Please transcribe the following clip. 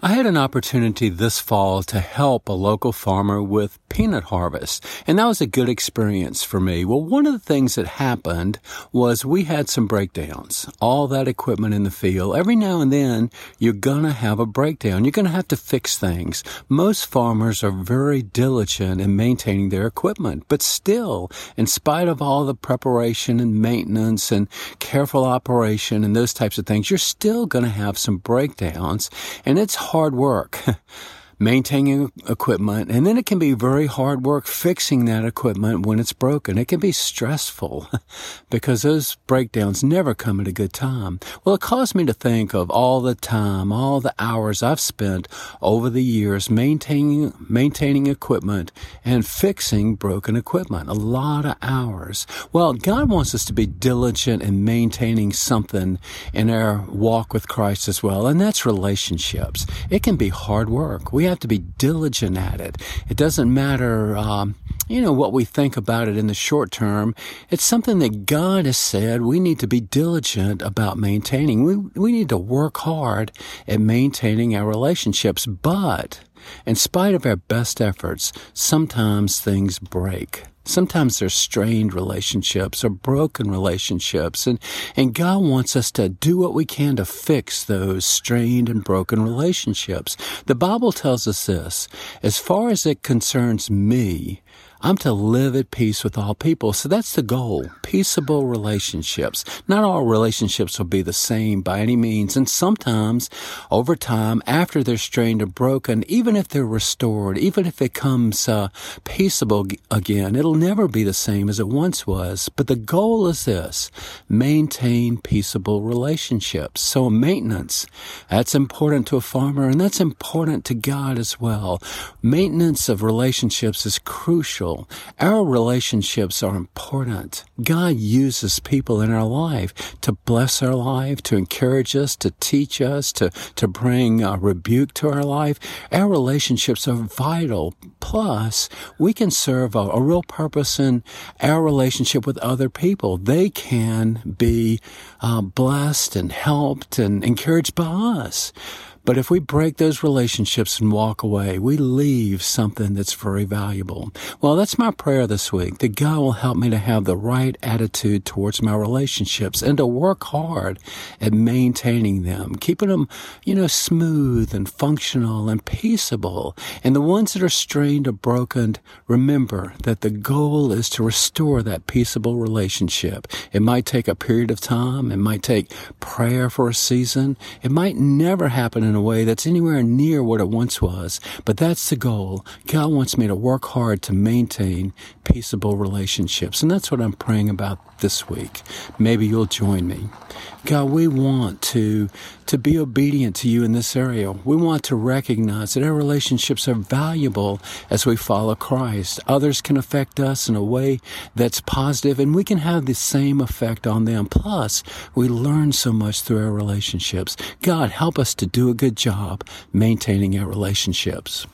I had an opportunity this fall to help a local farmer with peanut harvest, and that was a good experience for me. Well, one of the things that happened was we had some breakdowns. All that equipment in the field, every now and then you're gonna have a breakdown. You're gonna have to fix things. Most farmers are very diligent in maintaining their equipment, but still, in spite of all the preparation and maintenance and careful operation and those types of things, you're still gonna have some breakdowns, and it's hard work. maintaining equipment, and then it can be very hard work fixing that equipment when it's broken. It can be stressful because those breakdowns never come at a good time. Well, it caused me to think of all the time, all the hours I've spent over the years maintaining, maintaining equipment and fixing broken equipment. A lot of hours. Well, God wants us to be diligent in maintaining something in our walk with Christ as well, and that's relationships. It can be hard work. We have to be diligent at it. It doesn't matter, um, you know, what we think about it in the short term. It's something that God has said we need to be diligent about maintaining. We, we need to work hard at maintaining our relationships, but in spite of our best efforts, sometimes things break. Sometimes there's strained relationships or broken relationships, and, and God wants us to do what we can to fix those strained and broken relationships. The Bible tells us this as far as it concerns me, I'm to live at peace with all people. So that's the goal. Peaceable relationships. Not all relationships will be the same by any means. And sometimes over time, after they're strained or broken, even if they're restored, even if it comes uh, peaceable again, it'll never be the same as it once was. But the goal is this. Maintain peaceable relationships. So maintenance, that's important to a farmer and that's important to God as well. Maintenance of relationships is crucial our relationships are important. God uses people in our life to bless our life, to encourage us, to teach us, to, to bring a rebuke to our life. Our relationships are vital. Plus, we can serve a, a real purpose in our relationship with other people. They can be uh, blessed and helped and encouraged by us. But if we break those relationships and walk away, we leave something that's very valuable. Well, that's my prayer this week, that God will help me to have the right attitude towards my relationships and to work hard at maintaining them, keeping them, you know, smooth and functional and peaceable. And the ones that are strained or broken, remember that the goal is to restore that peaceable relationship. It might take a period of time. It might take prayer for a season. It might never happen in a way that's anywhere near what it once was. But that's the goal. God wants me to work hard to maintain peaceable relationships. And that's what I'm praying about this week. Maybe you'll join me. God, we want to, to be obedient to you in this area. We want to recognize that our relationships are valuable as we follow Christ. Others can affect us in a way that's positive and we can have the same effect on them. Plus, we learn so much through our relationships. God, help us to do a good job maintaining our relationships.